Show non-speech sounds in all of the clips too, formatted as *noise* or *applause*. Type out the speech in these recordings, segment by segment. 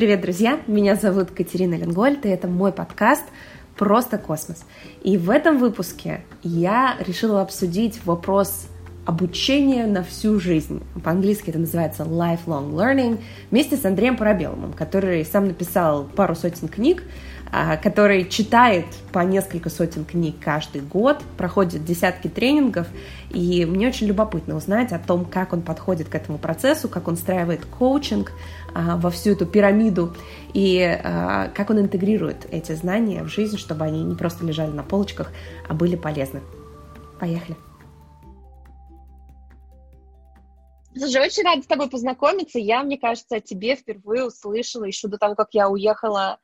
Привет, друзья! Меня зовут Катерина Ленгольд, и это мой подкаст «Просто космос». И в этом выпуске я решила обсудить вопрос обучения на всю жизнь. По-английски это называется lifelong learning, вместе с Андреем Парабеловым, который сам написал пару сотен книг, который читает по несколько сотен книг каждый год, проходит десятки тренингов, и мне очень любопытно узнать о том, как он подходит к этому процессу, как он устраивает коучинг а, во всю эту пирамиду, и а, как он интегрирует эти знания в жизнь, чтобы они не просто лежали на полочках, а были полезны. Поехали! Слушай, очень рада с тобой познакомиться. Я, мне кажется, о тебе впервые услышала еще до того, как я уехала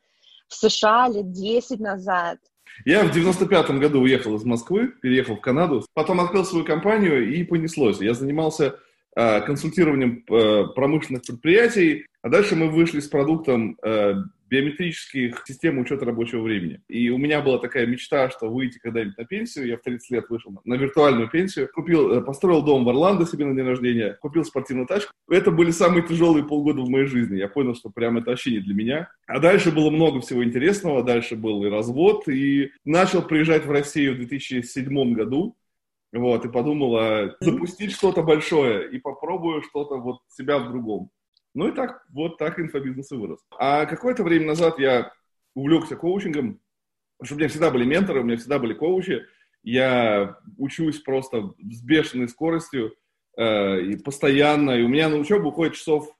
в США лет 10 назад. Я в 95-м году уехал из Москвы, переехал в Канаду, потом открыл свою компанию и понеслось. Я занимался э, консультированием э, промышленных предприятий, а дальше мы вышли с продуктом э, биометрических систем учета рабочего времени. И у меня была такая мечта, что выйти когда-нибудь на пенсию. Я в 30 лет вышел на виртуальную пенсию. Купил, э, построил дом в Орландо себе на день рождения, купил спортивную тачку. Это были самые тяжелые полгода в моей жизни. Я понял, что прям это вообще не для меня. А дальше было много всего интересного. Дальше был и развод. И начал приезжать в Россию в 2007 году. Вот, и подумал, а запустить что-то большое и попробую что-то вот себя в другом. Ну и так, вот так инфобизнес и вырос. А какое-то время назад я увлекся коучингом, потому что у меня всегда были менторы, у меня всегда были коучи. Я учусь просто с бешеной скоростью э, и постоянно. И у меня на учебу уходит часов,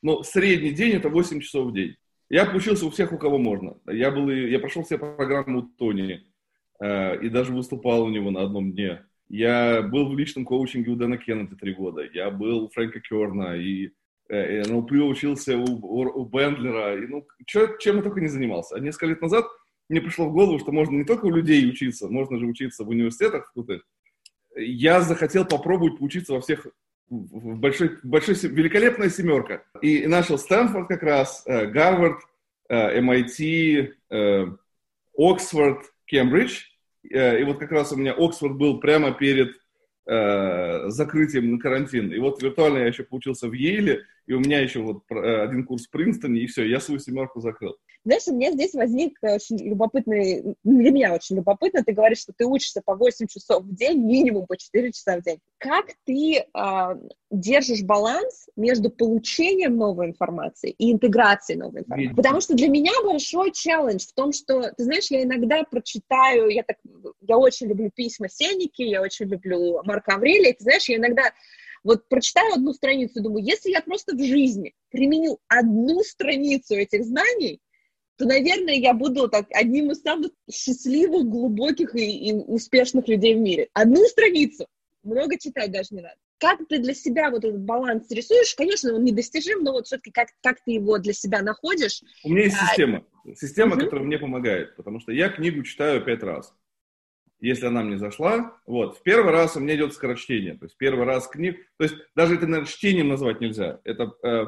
ну, средний день это 8 часов в день. Я получился у всех, у кого можно. Я, был, я прошел все программы у Тони э, и даже выступал у него на одном дне. Я был в личном коучинге у Дэна Кеннеди три года. Я был у Фрэнка Керна и Э, учился у, у, у Бендлера, и, ну, чё, чем я только не занимался. А несколько лет назад мне пришло в голову, что можно не только у людей учиться, можно же учиться в университетах. Я захотел попробовать поучиться во всех в большой, большой, великолепная семерка. И начал Стэнфорд как раз, э, Гарвард, MIT, э, Оксфорд, Кембридж. И вот как раз у меня Оксфорд был прямо перед закрытием на карантин. И вот виртуально я еще получился в Ейле, и у меня еще вот э, один курс в Принстоне, и все, я свою семерку закрыл. Знаешь, у меня здесь возник э, очень любопытный, для меня очень любопытно, ты говоришь, что ты учишься по 8 часов в день, минимум по 4 часа в день. Как ты э, держишь баланс между получением новой информации и интеграцией новой информации? Потому что для меня большой челлендж в том, что, ты знаешь, я иногда прочитаю, я так, я очень люблю письма Сеники, я очень люблю Марка Аврелия, ты знаешь, я иногда вот прочитаю одну страницу, думаю, если я просто в жизни применю одну страницу этих знаний, то, наверное, я буду так одним из самых счастливых, глубоких и, и успешных людей в мире. Одну страницу. Много читать даже не надо. Как ты для себя вот этот баланс рисуешь? Конечно, он недостижим, но вот все-таки как, как ты его для себя находишь? У меня есть а, система. Система, угу. которая мне помогает, потому что я книгу читаю пять раз если она мне зашла. Вот. В первый раз у меня идет скорочтение. То есть первый раз книг... То есть даже это, наверное, чтением назвать нельзя. Это э,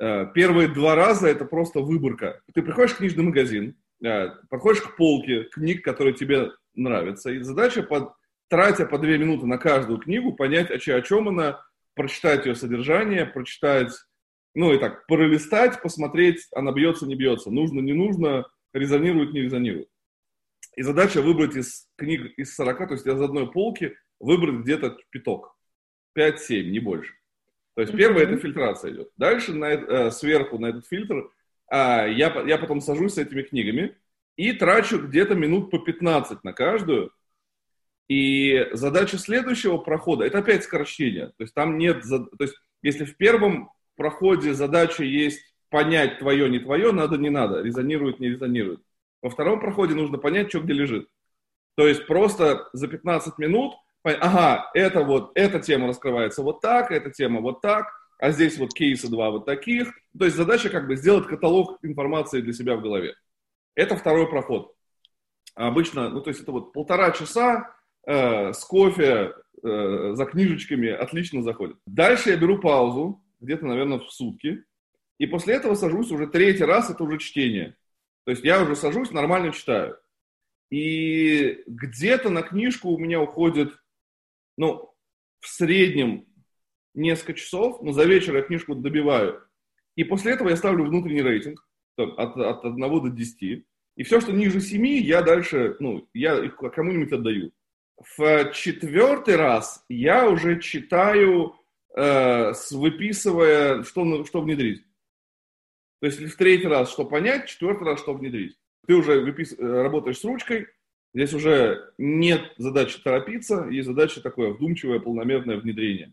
э, первые два раза это просто выборка. Ты приходишь в книжный магазин, э, подходишь к полке книг, которые тебе нравятся, и задача, под, тратя по две минуты на каждую книгу, понять, о, чем, о чем она, прочитать ее содержание, прочитать, ну и так, пролистать, посмотреть, она бьется, не бьется, нужно, не нужно, резонирует, не резонирует. И задача выбрать из книг из 40, то есть из одной полки, выбрать где-то пяток. 5-7, не больше. То есть первое это фильтрация идет. Дальше на, э, сверху на этот фильтр а, я, я потом сажусь с этими книгами и трачу где-то минут по 15 на каждую. И задача следующего прохода, это опять скорочтение. То есть там нет, то есть если в первом проходе задача есть понять твое, не твое, надо, не надо, резонирует, не резонирует. Во втором проходе нужно понять, что где лежит. То есть просто за 15 минут, ага, это вот, эта тема раскрывается вот так, эта тема вот так, а здесь вот кейсы два вот таких. То есть задача как бы сделать каталог информации для себя в голове. Это второй проход. Обычно, ну то есть это вот полтора часа э, с кофе, э, за книжечками отлично заходит. Дальше я беру паузу, где-то, наверное, в сутки, и после этого сажусь уже третий раз, это уже чтение. То есть я уже сажусь, нормально читаю. И где-то на книжку у меня уходит, ну, в среднем несколько часов, но за вечер я книжку добиваю. И после этого я ставлю внутренний рейтинг от, от 1 до 10. И все, что ниже 7, я дальше, ну, я кому-нибудь отдаю. В четвертый раз я уже читаю, э, выписывая, что, что внедрить. То есть в третий раз что понять, четвертый раз что внедрить. Ты уже выпис... Э, работаешь с ручкой, здесь уже нет задачи торопиться, есть задача такое вдумчивое, полномерное внедрение.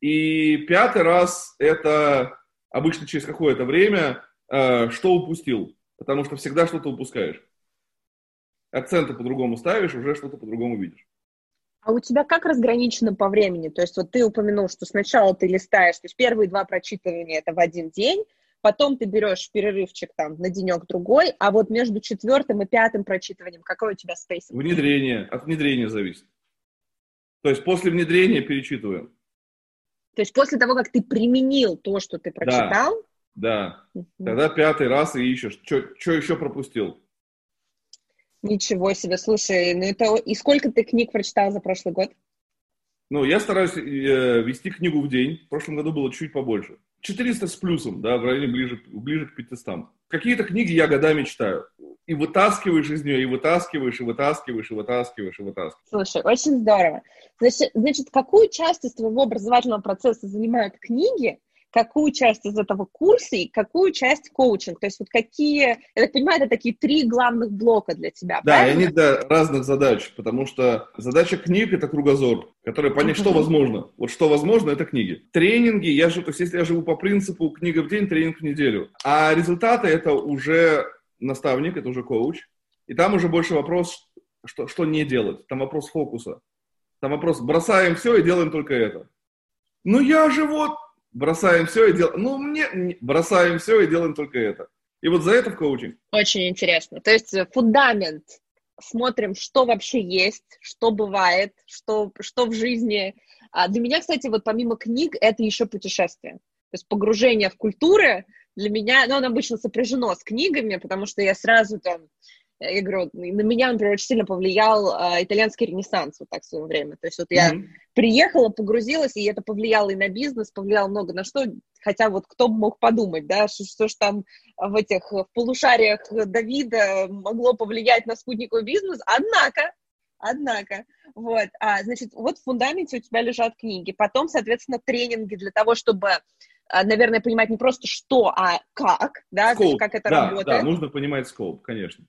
И пятый раз это обычно через какое-то время, э, что упустил, потому что всегда что-то упускаешь. Акценты по-другому ставишь, уже что-то по-другому видишь. А у тебя как разграничено по времени? То есть вот ты упомянул, что сначала ты листаешь, то есть первые два прочитывания это в один день, потом ты берешь перерывчик там на денек-другой, а вот между четвертым и пятым прочитыванием какой у тебя спейс? Внедрение, от внедрения зависит. То есть после внедрения перечитываем. То есть после того, как ты применил то, что ты прочитал? Да, да. Тогда пятый раз и ищешь, что еще пропустил. Ничего себе, слушай, ну это... И сколько ты книг прочитал за прошлый год? Ну, я стараюсь э, вести книгу в день. В прошлом году было чуть побольше. 400 с плюсом, да, в районе ближе, ближе к 500. Какие-то книги я годами читаю. И вытаскиваешь из нее, и вытаскиваешь, и вытаскиваешь, и вытаскиваешь, и вытаскиваешь. Слушай, очень здорово. Значит, значит какую часть из твоего образовательного процесса занимают книги, какую часть из этого курса и какую часть коучинг. То есть вот какие, я так понимаю, это такие три главных блока для тебя, Да, правильно? и они для разных задач, потому что задача книг — это кругозор, который понять, что возможно. Вот что возможно — это книги. Тренинги, я же, то есть если я живу по принципу книга в день, тренинг в неделю, а результаты — это уже наставник, это уже коуч, и там уже больше вопрос, что, что не делать, там вопрос фокуса. Там вопрос, бросаем все и делаем только это. Ну я же вот бросаем все и делаем, ну, мне, бросаем все и делаем только это. И вот за это в коучинг. Очень интересно. То есть э, фундамент. Смотрим, что вообще есть, что бывает, что, что в жизни. А для меня, кстати, вот помимо книг, это еще путешествие. То есть погружение в культуры для меня, ну, оно обычно сопряжено с книгами, потому что я сразу там я говорю, на меня, например, очень сильно повлиял а, итальянский ренессанс вот так в свое время. То есть вот я mm-hmm. приехала, погрузилась, и это повлияло и на бизнес, повлияло много на что, хотя вот кто бы мог подумать, да, что, что ж там в этих в полушариях Давида могло повлиять на спутниковый бизнес, однако, однако, вот, а, значит, вот в фундаменте у тебя лежат книги, потом, соответственно, тренинги для того, чтобы а, наверное, понимать не просто что, а как, да, scope, как это да, работает. Да, нужно понимать скоп, конечно.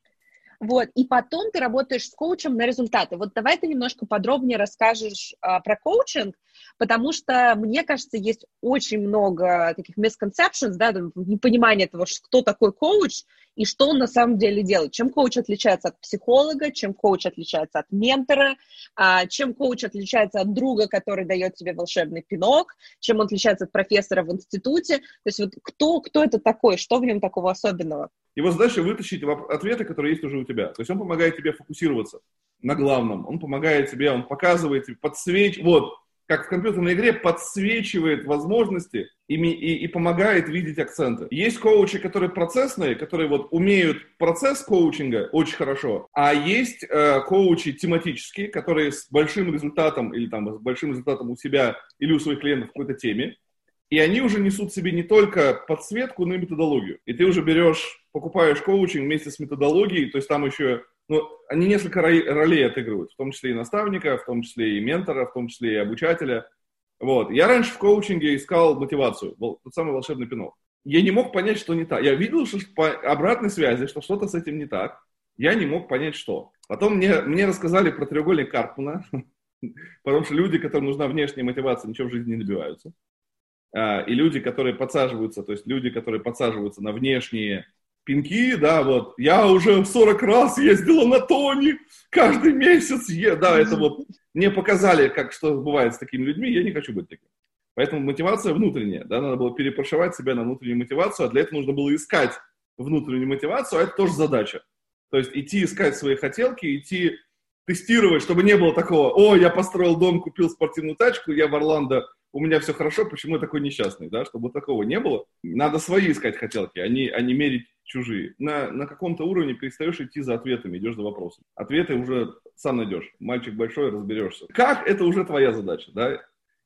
Вот, и потом ты работаешь с коучем на результаты. Вот давай ты немножко подробнее расскажешь а, про коучинг, потому что, мне кажется, есть очень много таких misconceptions, да, непонимания того, кто такой коуч и что он на самом деле делает. Чем коуч отличается от психолога, чем коуч отличается от ментора, а, чем коуч отличается от друга, который дает тебе волшебный пинок, чем он отличается от профессора в институте. То есть вот кто, кто это такой, что в нем такого особенного? Его задача вытащить ответы, которые есть уже у тебя. То есть он помогает тебе фокусироваться на главном. Он помогает тебе, он показывает тебе, подсвечивает. Вот, как в компьютерной игре, подсвечивает возможности и, и, и помогает видеть акценты. Есть коучи, которые процессные, которые вот умеют процесс коучинга очень хорошо, а есть э, коучи тематические, которые с большим результатом или там с большим результатом у себя или у своих клиентов в какой-то теме, и они уже несут себе не только подсветку, но и методологию. И ты уже берешь, покупаешь коучинг вместе с методологией, то есть там еще ну, они несколько ролей отыгрывают, в том числе и наставника, в том числе и ментора, в том числе и обучателя. Вот. Я раньше в коучинге искал мотивацию, был тот самый волшебный пинок. Я не мог понять, что не так. Я видел, что по обратной связи, что что-то с этим не так. Я не мог понять, что. Потом мне, мне рассказали про треугольник Карпмана, *laughs* потому что люди, которым нужна внешняя мотивация, ничего в жизни не добиваются. А, и люди, которые подсаживаются, то есть люди, которые подсаживаются на внешние пинки, да, вот, я уже 40 раз ездила на Тони, каждый месяц, е... да, это вот, мне показали, как что бывает с такими людьми, я не хочу быть таким. Поэтому мотивация внутренняя, да, надо было перепрошивать себя на внутреннюю мотивацию, а для этого нужно было искать внутреннюю мотивацию, а это тоже задача. То есть идти искать свои хотелки, идти тестировать, чтобы не было такого, о, я построил дом, купил спортивную тачку, я в Орландо у меня все хорошо, почему я такой несчастный, да, чтобы такого не было. Надо свои искать хотелки, а не, а не мерить чужие. На, на каком-то уровне перестаешь идти за ответами, идешь за вопросом. Ответы уже сам найдешь. Мальчик большой, разберешься. Как, это уже твоя задача, да.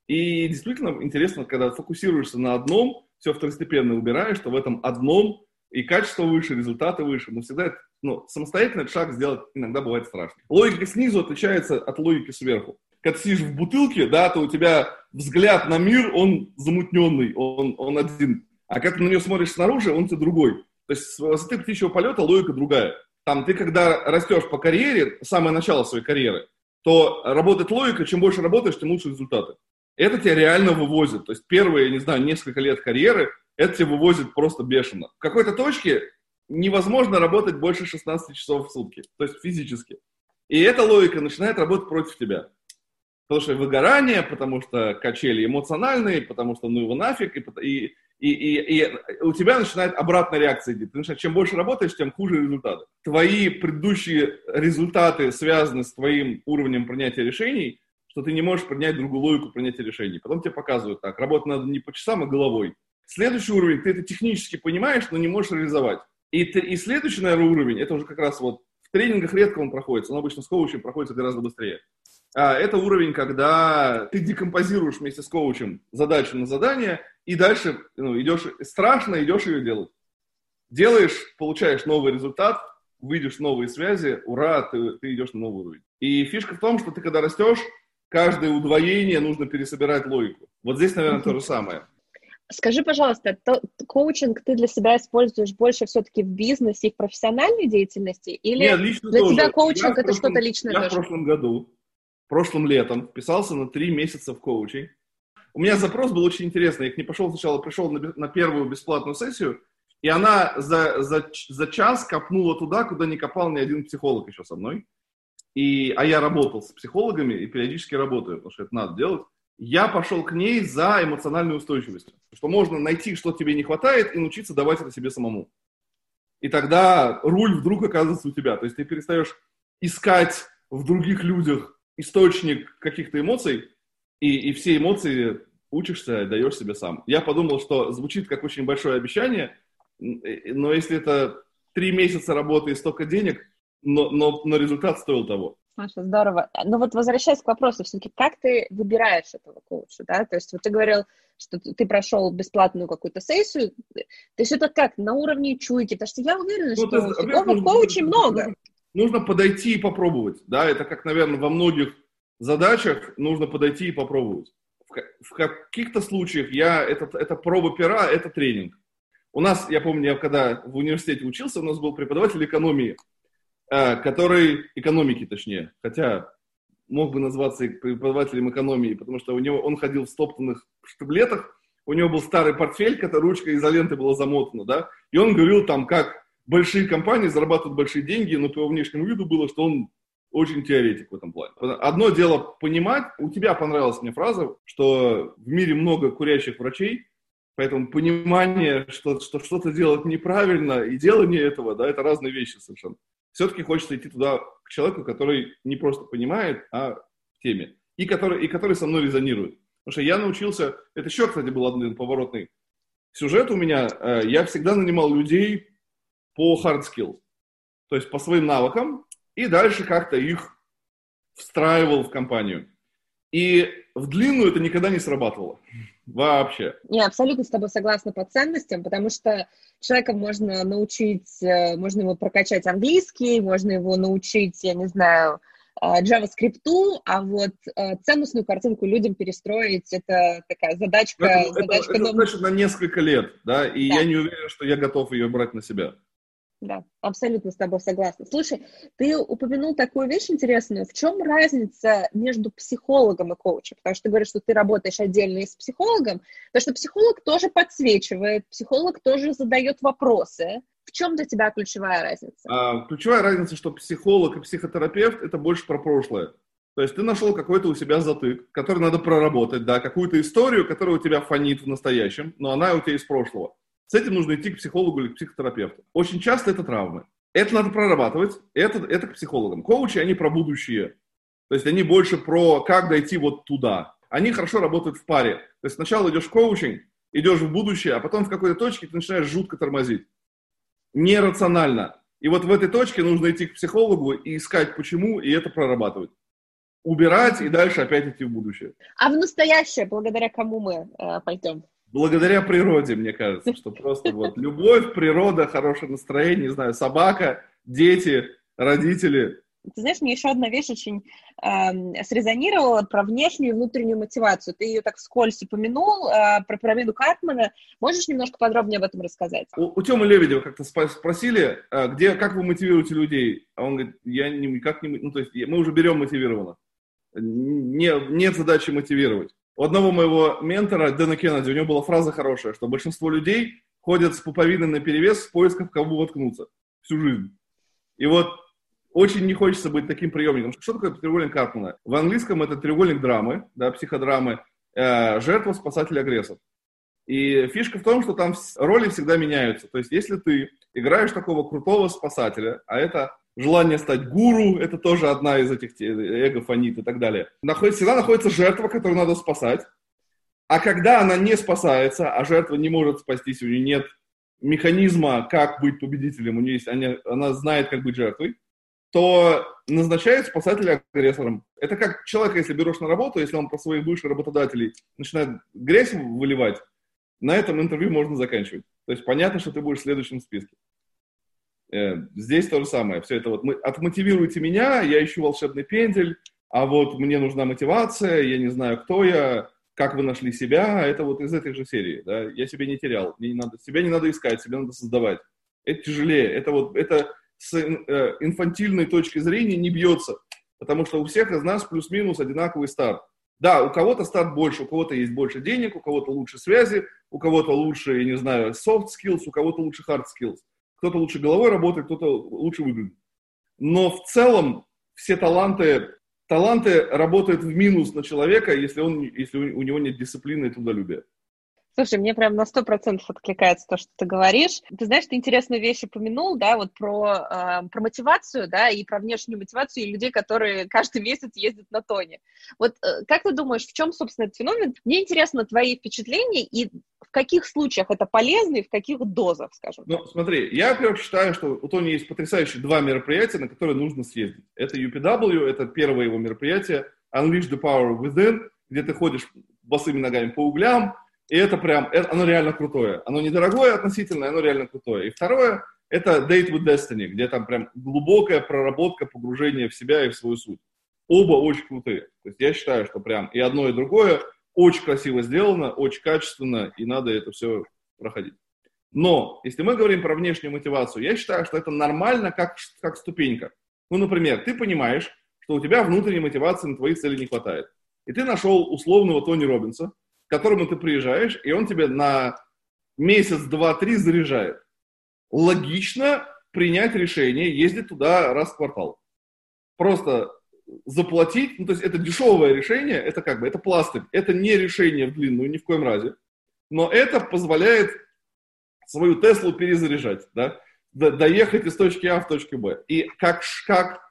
И действительно интересно, когда фокусируешься на одном, все второстепенно убираешь, то в этом одном и качество выше, результаты выше. Но всегда ну, самостоятельно шаг сделать иногда бывает страшно. Логика снизу отличается от логики сверху. Когда ты сидишь в бутылке, да, то у тебя взгляд на мир, он замутненный, он, он один. А когда ты на нее смотришь снаружи, он тебе другой. То есть с высоты птичьего полета логика другая. Там ты, когда растешь по карьере, самое начало своей карьеры, то работает логика, чем больше работаешь, тем лучше результаты. Это тебя реально вывозит. То есть первые, не знаю, несколько лет карьеры, это тебя вывозит просто бешено. В какой-то точке невозможно работать больше 16 часов в сутки, то есть физически. И эта логика начинает работать против тебя. Потому что выгорание, потому что качели эмоциональные, потому что ну его нафиг, и, и, и, и, и у тебя начинает обратная реакция идти. Ты начинаешь, чем больше работаешь, тем хуже результаты. Твои предыдущие результаты связаны с твоим уровнем принятия решений, что ты не можешь принять другую логику принятия решений. Потом тебе показывают так, работать надо не по часам, а головой. Следующий уровень, ты это технически понимаешь, но не можешь реализовать. И, и следующий, наверное, уровень, это уже как раз вот в тренингах редко он проходит, он обычно с коучем проходит гораздо быстрее. А, это уровень, когда ты декомпозируешь вместе с коучем задачу на задание, и дальше ну, идешь, страшно идешь ее делать. Делаешь, получаешь новый результат, выйдешь в новые связи, ура, ты, ты идешь на новый уровень. И фишка в том, что ты когда растешь, каждое удвоение нужно пересобирать логику. Вот здесь, наверное, то же самое. Скажи, пожалуйста, то, коучинг ты для себя используешь больше все-таки в бизнесе и в профессиональной деятельности? Или Нет, лично для тоже. тебя коучинг я это что-то личное Я тоже? в прошлом году, прошлым летом, вписался на три месяца в коучинг. У меня запрос был очень интересный. Я к ней пошел сначала, пришел на, на первую бесплатную сессию, и она за, за, за час копнула туда, куда не копал ни один психолог еще со мной. И, а я работал с психологами и периодически работаю, потому что это надо делать я пошел к ней за эмоциональной устойчивостью. Что можно найти, что тебе не хватает, и научиться давать это себе самому. И тогда руль вдруг оказывается у тебя. То есть ты перестаешь искать в других людях источник каких-то эмоций, и, и все эмоции учишься, даешь себе сам. Я подумал, что звучит как очень большое обещание, но если это три месяца работы и столько денег, но, но, но результат стоил того. Маша, здорово. Но вот возвращаясь к вопросу, все-таки как ты выбираешь этого коуча, да? То есть вот ты говорил, что ты прошел бесплатную какую-то сессию, то есть это как, на уровне чуйки? Потому что я уверена, ну, что фиговых коучей много. Нужно подойти и попробовать, да, это как, наверное, во многих задачах нужно подойти и попробовать. В, каких-то случаях я, это, это проба пера, это тренинг. У нас, я помню, я когда в университете учился, у нас был преподаватель экономии, Э, который, экономики точнее, хотя мог бы назваться преподавателем экономии, потому что у него, он ходил в стоптанных штаблетах, у него был старый портфель, который ручка изоленты была замотана, да, и он говорил там, как большие компании зарабатывают большие деньги, но по его внешнему виду было, что он очень теоретик в этом плане. Одно дело понимать, у тебя понравилась мне фраза, что в мире много курящих врачей, поэтому понимание, что, что что-то делать неправильно и делание этого, да, это разные вещи совершенно все-таки хочется идти туда к человеку, который не просто понимает, а в теме. И который, и который со мной резонирует. Потому что я научился, это еще, кстати, был один поворотный сюжет у меня, э, я всегда нанимал людей по hard skills, то есть по своим навыкам, и дальше как-то их встраивал в компанию. И в длинную это никогда не срабатывало. Вообще. Не, абсолютно с тобой согласна по ценностям, потому что человека можно научить, э, можно его прокачать английский, можно его научить, я не знаю, э, JavaScript, а вот э, ценностную картинку людям перестроить, это такая задачка. Это, задачка это, это значит на несколько лет, да, и да. я не уверен, что я готов ее брать на себя. Да, абсолютно с тобой согласна. Слушай, ты упомянул такую вещь интересную. В чем разница между психологом и коучем? Потому что ты говоришь, что ты работаешь отдельно с психологом, потому что психолог тоже подсвечивает, психолог тоже задает вопросы. В чем для тебя ключевая разница? А, ключевая разница, что психолог и психотерапевт это больше про прошлое. То есть ты нашел какой-то у себя затык, который надо проработать, да, какую-то историю, которая у тебя фонит в настоящем, но она у тебя из прошлого. С этим нужно идти к психологу или к психотерапевту. Очень часто это травмы. Это надо прорабатывать, это, это к психологам. Коучи, они про будущее. То есть они больше про как дойти вот туда. Они хорошо работают в паре. То есть сначала идешь в коучинг, идешь в будущее, а потом в какой-то точке ты начинаешь жутко тормозить. Нерационально. И вот в этой точке нужно идти к психологу и искать почему, и это прорабатывать. Убирать и дальше опять идти в будущее. А в настоящее, благодаря кому мы э, пойдем? Благодаря природе, мне кажется, что просто вот любовь, природа, хорошее настроение, не знаю, собака, дети, родители. Ты знаешь, мне еще одна вещь очень э, срезонировала про внешнюю и внутреннюю мотивацию. Ты ее так вскользь упомянул, э, про пирамиду Карпмана. Можешь немножко подробнее об этом рассказать? У, у Тёмы Лебедева как-то спросили, э, где, как вы мотивируете людей? А он говорит, я никак не... Ну, то есть мы уже берем мотивированно. Не, нет задачи мотивировать. У одного моего ментора, Дэна Кеннеди, у него была фраза хорошая, что большинство людей ходят с пуповиной на перевес в поисках, кого воткнуться всю жизнь. И вот очень не хочется быть таким приемником. Что такое треугольник Карпмана? В английском это треугольник драмы, да, психодрамы, э, жертва, спасатель, агрессор. И фишка в том, что там роли всегда меняются. То есть, если ты играешь такого крутого спасателя, а это желание стать гуру, это тоже одна из этих эго фонит и так далее. Находится, всегда находится жертва, которую надо спасать. А когда она не спасается, а жертва не может спастись, у нее нет механизма, как быть победителем, у нее есть, она, она знает, как быть жертвой, то назначает спасателя агрессором. Это как человек, если берешь на работу, если он про своих бывших работодателей начинает грязь выливать, на этом интервью можно заканчивать. То есть понятно, что ты будешь в следующем списке. Э, здесь то же самое. Все это вот мы, отмотивируйте меня, я ищу волшебный пендель, а вот мне нужна мотивация, я не знаю, кто я, как вы нашли себя, это вот из этой же серии, да, я себя не терял, мне не надо, себя не надо искать, себя надо создавать. Это тяжелее, это вот, это с э, инфантильной точки зрения не бьется, потому что у всех из нас плюс-минус одинаковый старт. Да, у кого-то старт больше, у кого-то есть больше денег, у кого-то лучше связи, у кого-то лучше, я не знаю, soft skills, у кого-то лучше hard skills. Кто-то лучше головой работает, кто-то лучше выглядит. Но в целом все таланты, таланты работают в минус на человека, если, он, если у него нет дисциплины и трудолюбия. Слушай, мне прям на сто процентов откликается то, что ты говоришь. Ты знаешь, ты интересную вещь упомянул, да, вот про, э, про мотивацию, да, и про внешнюю мотивацию и людей, которые каждый *laughs* месяц ездят на тоне. Вот э, как ты думаешь, в чем, собственно, этот феномен? Мне интересно твои впечатления и в каких случаях это полезно и в каких дозах, скажем Ну, смотри, я, во-первых, считаю, что у Тони есть потрясающие два мероприятия, на которые нужно съездить. Это UPW, это первое его мероприятие, Unleash the Power Within, где ты ходишь босыми ногами по углям, и это прям, это, оно реально крутое. Оно недорогое относительно, оно реально крутое. И второе, это Date with Destiny, где там прям глубокая проработка, погружение в себя и в свою суть. Оба очень крутые. То есть я считаю, что прям и одно, и другое очень красиво сделано, очень качественно, и надо это все проходить. Но, если мы говорим про внешнюю мотивацию, я считаю, что это нормально как, как ступенька. Ну, например, ты понимаешь, что у тебя внутренней мотивации на твои цели не хватает. И ты нашел условного Тони Робинса, к которому ты приезжаешь, и он тебе на месяц, два, три заряжает. Логично принять решение ездить туда раз в квартал. Просто заплатить, ну, то есть это дешевое решение, это как бы, это пластырь, это не решение в длинную, ни в коем разе, но это позволяет свою Теслу перезаряжать, да, доехать из точки А в точку Б. И как, как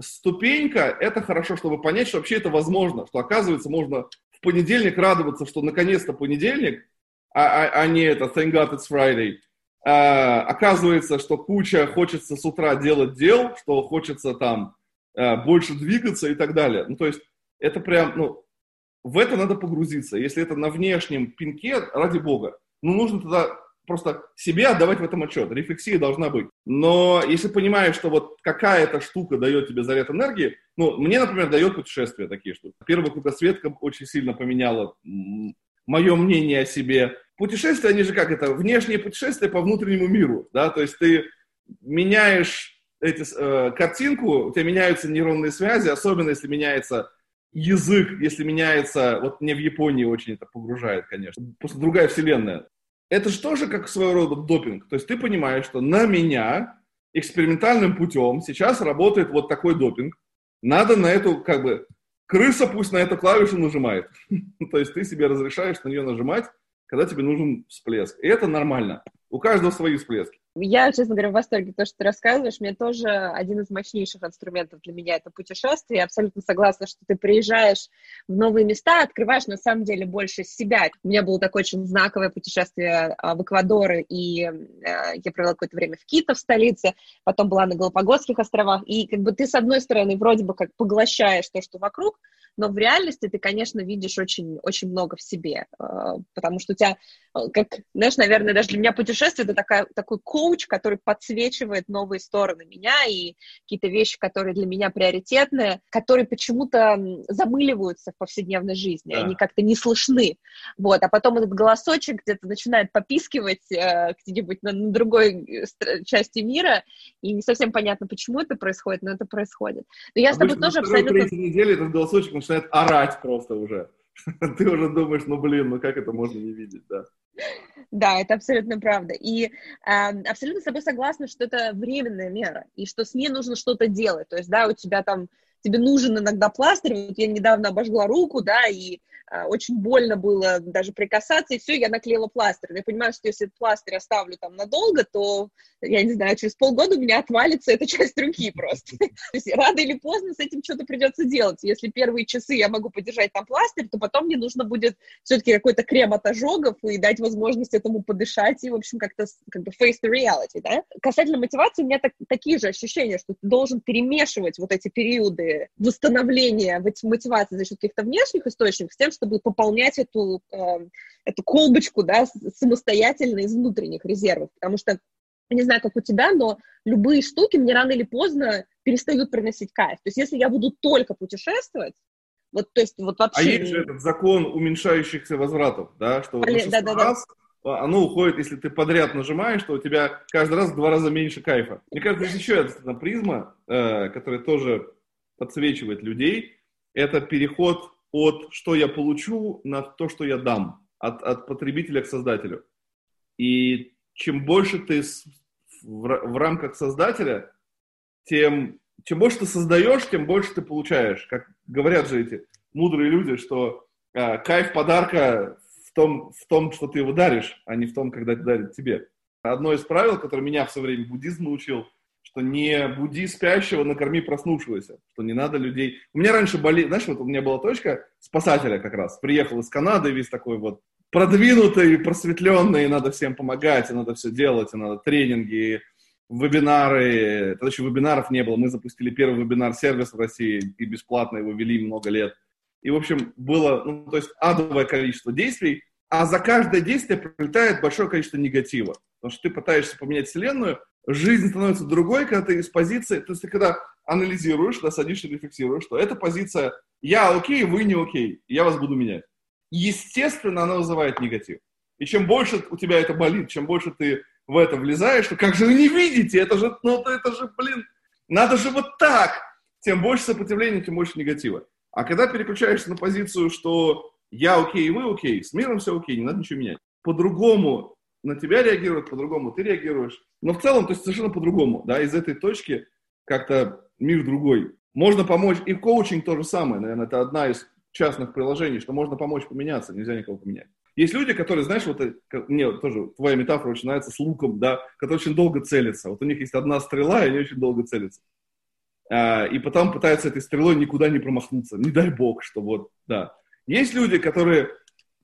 ступенька, это хорошо, чтобы понять, что вообще это возможно, что оказывается можно понедельник радоваться, что наконец-то понедельник, а, а, а не это thank God it's Friday. А, оказывается, что куча хочется с утра делать дел, что хочется там а, больше двигаться и так далее. Ну, то есть это прям, ну, в это надо погрузиться. Если это на внешнем пинке, ради бога, ну, нужно тогда просто себе отдавать в этом отчет. Рефлексия должна быть. Но если понимаешь, что вот какая-то штука дает тебе заряд энергии, ну, мне, например, дает путешествия такие штуки. Первая кругосветка очень сильно поменяла мое мнение о себе. Путешествия, они же как это, внешние путешествия по внутреннему миру, да, то есть ты меняешь эти, э, картинку, у тебя меняются нейронные связи, особенно если меняется язык, если меняется, вот мне в Японии очень это погружает, конечно, просто другая вселенная это же тоже как своего рода допинг. То есть ты понимаешь, что на меня экспериментальным путем сейчас работает вот такой допинг. Надо на эту, как бы, крыса пусть на эту клавишу нажимает. *laughs* То есть ты себе разрешаешь на нее нажимать, когда тебе нужен всплеск. И это нормально. У каждого свои всплески. Я, честно говоря, в восторге. То, что ты рассказываешь, мне тоже один из мощнейших инструментов для меня это путешествие. Я абсолютно согласна, что ты приезжаешь в новые места, открываешь на самом деле больше себя. У меня было такое очень знаковое путешествие а, в Эквадор, и э, я провела какое-то время в Кито, в столице, потом была на Галапагосских островах, и как бы ты, с одной стороны, вроде бы как поглощаешь то, что вокруг, но в реальности ты, конечно, видишь очень, очень много в себе, а, потому что у тебя, а, как, знаешь, наверное, даже для меня путешествие — это такая, такой коуч, который подсвечивает новые стороны меня и какие-то вещи, которые для меня приоритетные, которые почему-то замыливаются в повседневной жизни, да. они как-то не слышны, вот, а потом этот голосочек где-то начинает попискивать э, где-нибудь на, на другой э, части мира, и не совсем понятно, почему это происходит, но это происходит. Но я Обычно с тобой тоже абсолютно... неделе этот голосочек начинает орать просто уже. *laughs* Ты уже думаешь, ну блин, ну как это можно не видеть, да? Да, это абсолютно правда. И э, абсолютно с тобой согласна, что это временная мера, и что с ней нужно что-то делать. То есть, да, у тебя там, тебе нужен иногда пластырь. Вот я недавно обожгла руку, да, и очень больно было даже прикасаться, и все, я наклеила пластырь. Я понимаю, что если пластырь оставлю там надолго, то, я не знаю, через полгода у меня отвалится эта *laughs* часть руки просто. То есть рано или поздно с этим что-то придется делать. Если первые часы я могу подержать там пластырь, то потом мне нужно будет все-таки какой-то крем от ожогов и дать возможность этому подышать и, в общем, как-то как бы face the reality, да? Касательно мотивации, у меня так, такие же ощущения, что ты должен перемешивать вот эти периоды восстановления мотивации за счет каких-то внешних источников с тем, чтобы пополнять эту, э, эту колбочку да, самостоятельно из внутренних резервов. Потому что, не знаю, как у тебя, но любые штуки мне рано или поздно перестают приносить кайф. То есть если я буду только путешествовать, вот, то есть, вот вообще... А есть же этот закон уменьшающихся возвратов, да, что Блин, вот да, да, раз да. оно уходит, если ты подряд нажимаешь, что у тебя каждый раз в два раза меньше кайфа. Мне кажется, есть еще одна призма, э, которая тоже подсвечивает людей, это переход от что я получу на то, что я дам, от, от потребителя к создателю. И чем больше ты в, в рамках создателя, тем чем больше ты создаешь, тем больше ты получаешь. Как говорят же эти мудрые люди, что э, кайф подарка в том, в том, что ты его даришь, а не в том, когда дарит тебе. Одно из правил, которое меня в свое время буддизм научил, что не буди спящего, накорми проснувшегося, что не надо людей... У меня раньше болит, знаешь, вот у меня была точка спасателя как раз, приехал из Канады, весь такой вот продвинутый, просветленный, надо всем помогать, и надо все делать, и надо тренинги, вебинары, тогда еще вебинаров не было, мы запустили первый вебинар-сервис в России, и бесплатно его вели много лет. И, в общем, было, ну, то есть адовое количество действий, а за каждое действие прилетает большое количество негатива. Потому что ты пытаешься поменять Вселенную, жизнь становится другой, когда ты из позиции, то есть ты когда анализируешь, да, садишься и рефлексируешь, что эта позиция «я окей, вы не окей, я вас буду менять». Естественно, она вызывает негатив. И чем больше у тебя это болит, чем больше ты в это влезаешь, то как же вы не видите, это же, ну, это же, блин, надо же вот так. Тем больше сопротивления, тем больше негатива. А когда переключаешься на позицию, что я окей, вы окей, с миром все окей, не надо ничего менять. По-другому на тебя реагируют, по-другому ты реагируешь. Но в целом, то есть совершенно по-другому, да, из этой точки как-то мир другой. Можно помочь, и коучинг то же самое, наверное, это одна из частных приложений, что можно помочь поменяться, нельзя никого поменять. Есть люди, которые, знаешь, вот э, мне тоже твоя метафора нравится с луком, да, которые очень долго целятся. Вот у них есть одна стрела, и они очень долго целятся. А, и потом пытаются этой стрелой никуда не промахнуться. Не дай бог, что вот, да. Есть люди, которые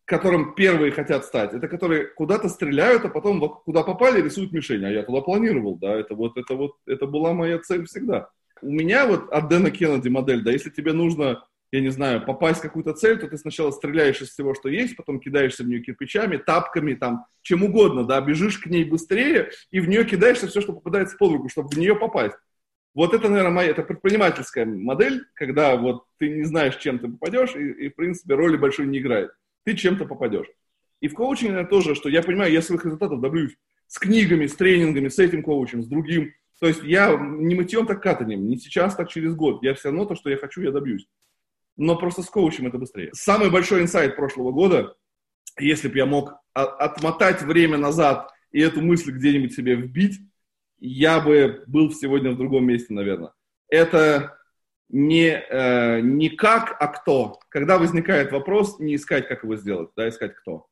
которым первые хотят стать, это которые куда-то стреляют, а потом куда попали, рисуют мишень. А я туда планировал, да, это вот, это вот, это была моя цель всегда. У меня вот от Дэна Кеннеди модель, да, если тебе нужно, я не знаю, попасть в какую-то цель, то ты сначала стреляешь из всего, что есть, потом кидаешься в нее кирпичами, тапками, там, чем угодно, да, бежишь к ней быстрее и в нее кидаешься все, что попадается под руку, чтобы в нее попасть. Вот это, наверное, моя, это предпринимательская модель, когда вот ты не знаешь, чем ты попадешь, и, и в принципе, роли большой не играет ты чем-то попадешь. И в коучинге тоже, что я понимаю, я своих результатов добьюсь с книгами, с тренингами, с этим коучем, с другим. То есть я не мытьем, так катанием, не сейчас, так через год. Я все равно то, что я хочу, я добьюсь. Но просто с коучем это быстрее. Самый большой инсайт прошлого года, если бы я мог отмотать время назад и эту мысль где-нибудь себе вбить, я бы был сегодня в другом месте, наверное. Это не, э, не как, а кто. Когда возникает вопрос, не искать, как его сделать, да, искать кто.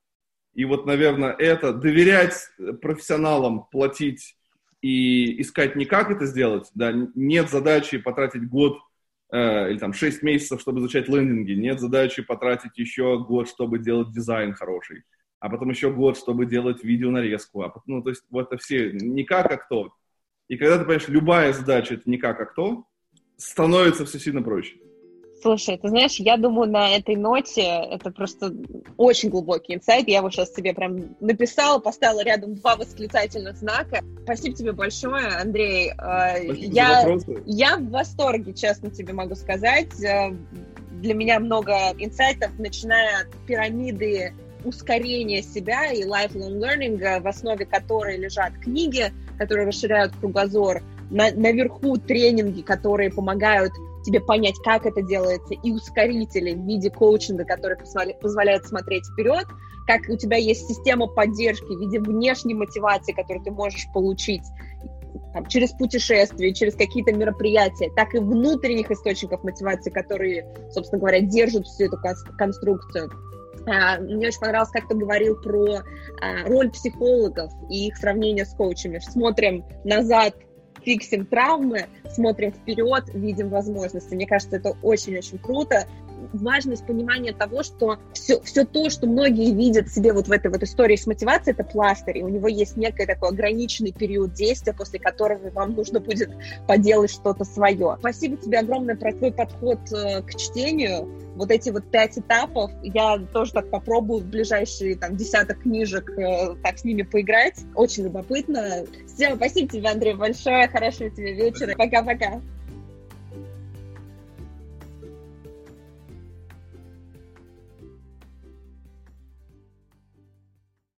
И вот, наверное, это доверять профессионалам, платить и искать не как это сделать, да, нет задачи потратить год э, или там 6 месяцев, чтобы изучать лендинги, нет задачи потратить еще год, чтобы делать дизайн хороший, а потом еще год, чтобы делать видеонарезку, а потом, ну, то есть вот это все не как, а кто. И когда ты понимаешь, любая задача это не как, а кто, становится все сильно проще. Слушай, ты знаешь, я думаю, на этой ноте это просто очень глубокий инсайт. Я его сейчас тебе прям написала, поставила рядом два восклицательных знака. Спасибо тебе большое, Андрей. Э, Спасибо я, я в восторге, честно тебе могу сказать. Э, для меня много инсайтов, начиная от пирамиды ускорения себя и lifelong learning, в основе которой лежат книги, которые расширяют кругозор, на, наверху тренинги, которые помогают тебе понять, как это делается, и ускорители в виде коучинга, которые позволяют смотреть вперед, как у тебя есть система поддержки в виде внешней мотивации, которую ты можешь получить там, через путешествия, через какие-то мероприятия, так и внутренних источников мотивации, которые, собственно говоря, держат всю эту конструкцию. А, мне очень понравилось, как ты говорил про а, роль психологов и их сравнение с коучами. Смотрим назад фиксим травмы, смотрим вперед, видим возможности. Мне кажется, это очень-очень круто. Важность понимания того, что все, все то, что многие видят себе вот в этой вот истории с мотивацией, это пластырь, и у него есть некий такой ограниченный период действия, после которого вам нужно будет поделать что-то свое. Спасибо тебе огромное про твой подход э, к чтению вот эти вот пять этапов, я тоже так попробую в ближайшие там десяток книжек э, так с ними поиграть. Очень любопытно. Все, спасибо тебе, Андрей, большое. Хорошего тебе вечера. Пока-пока.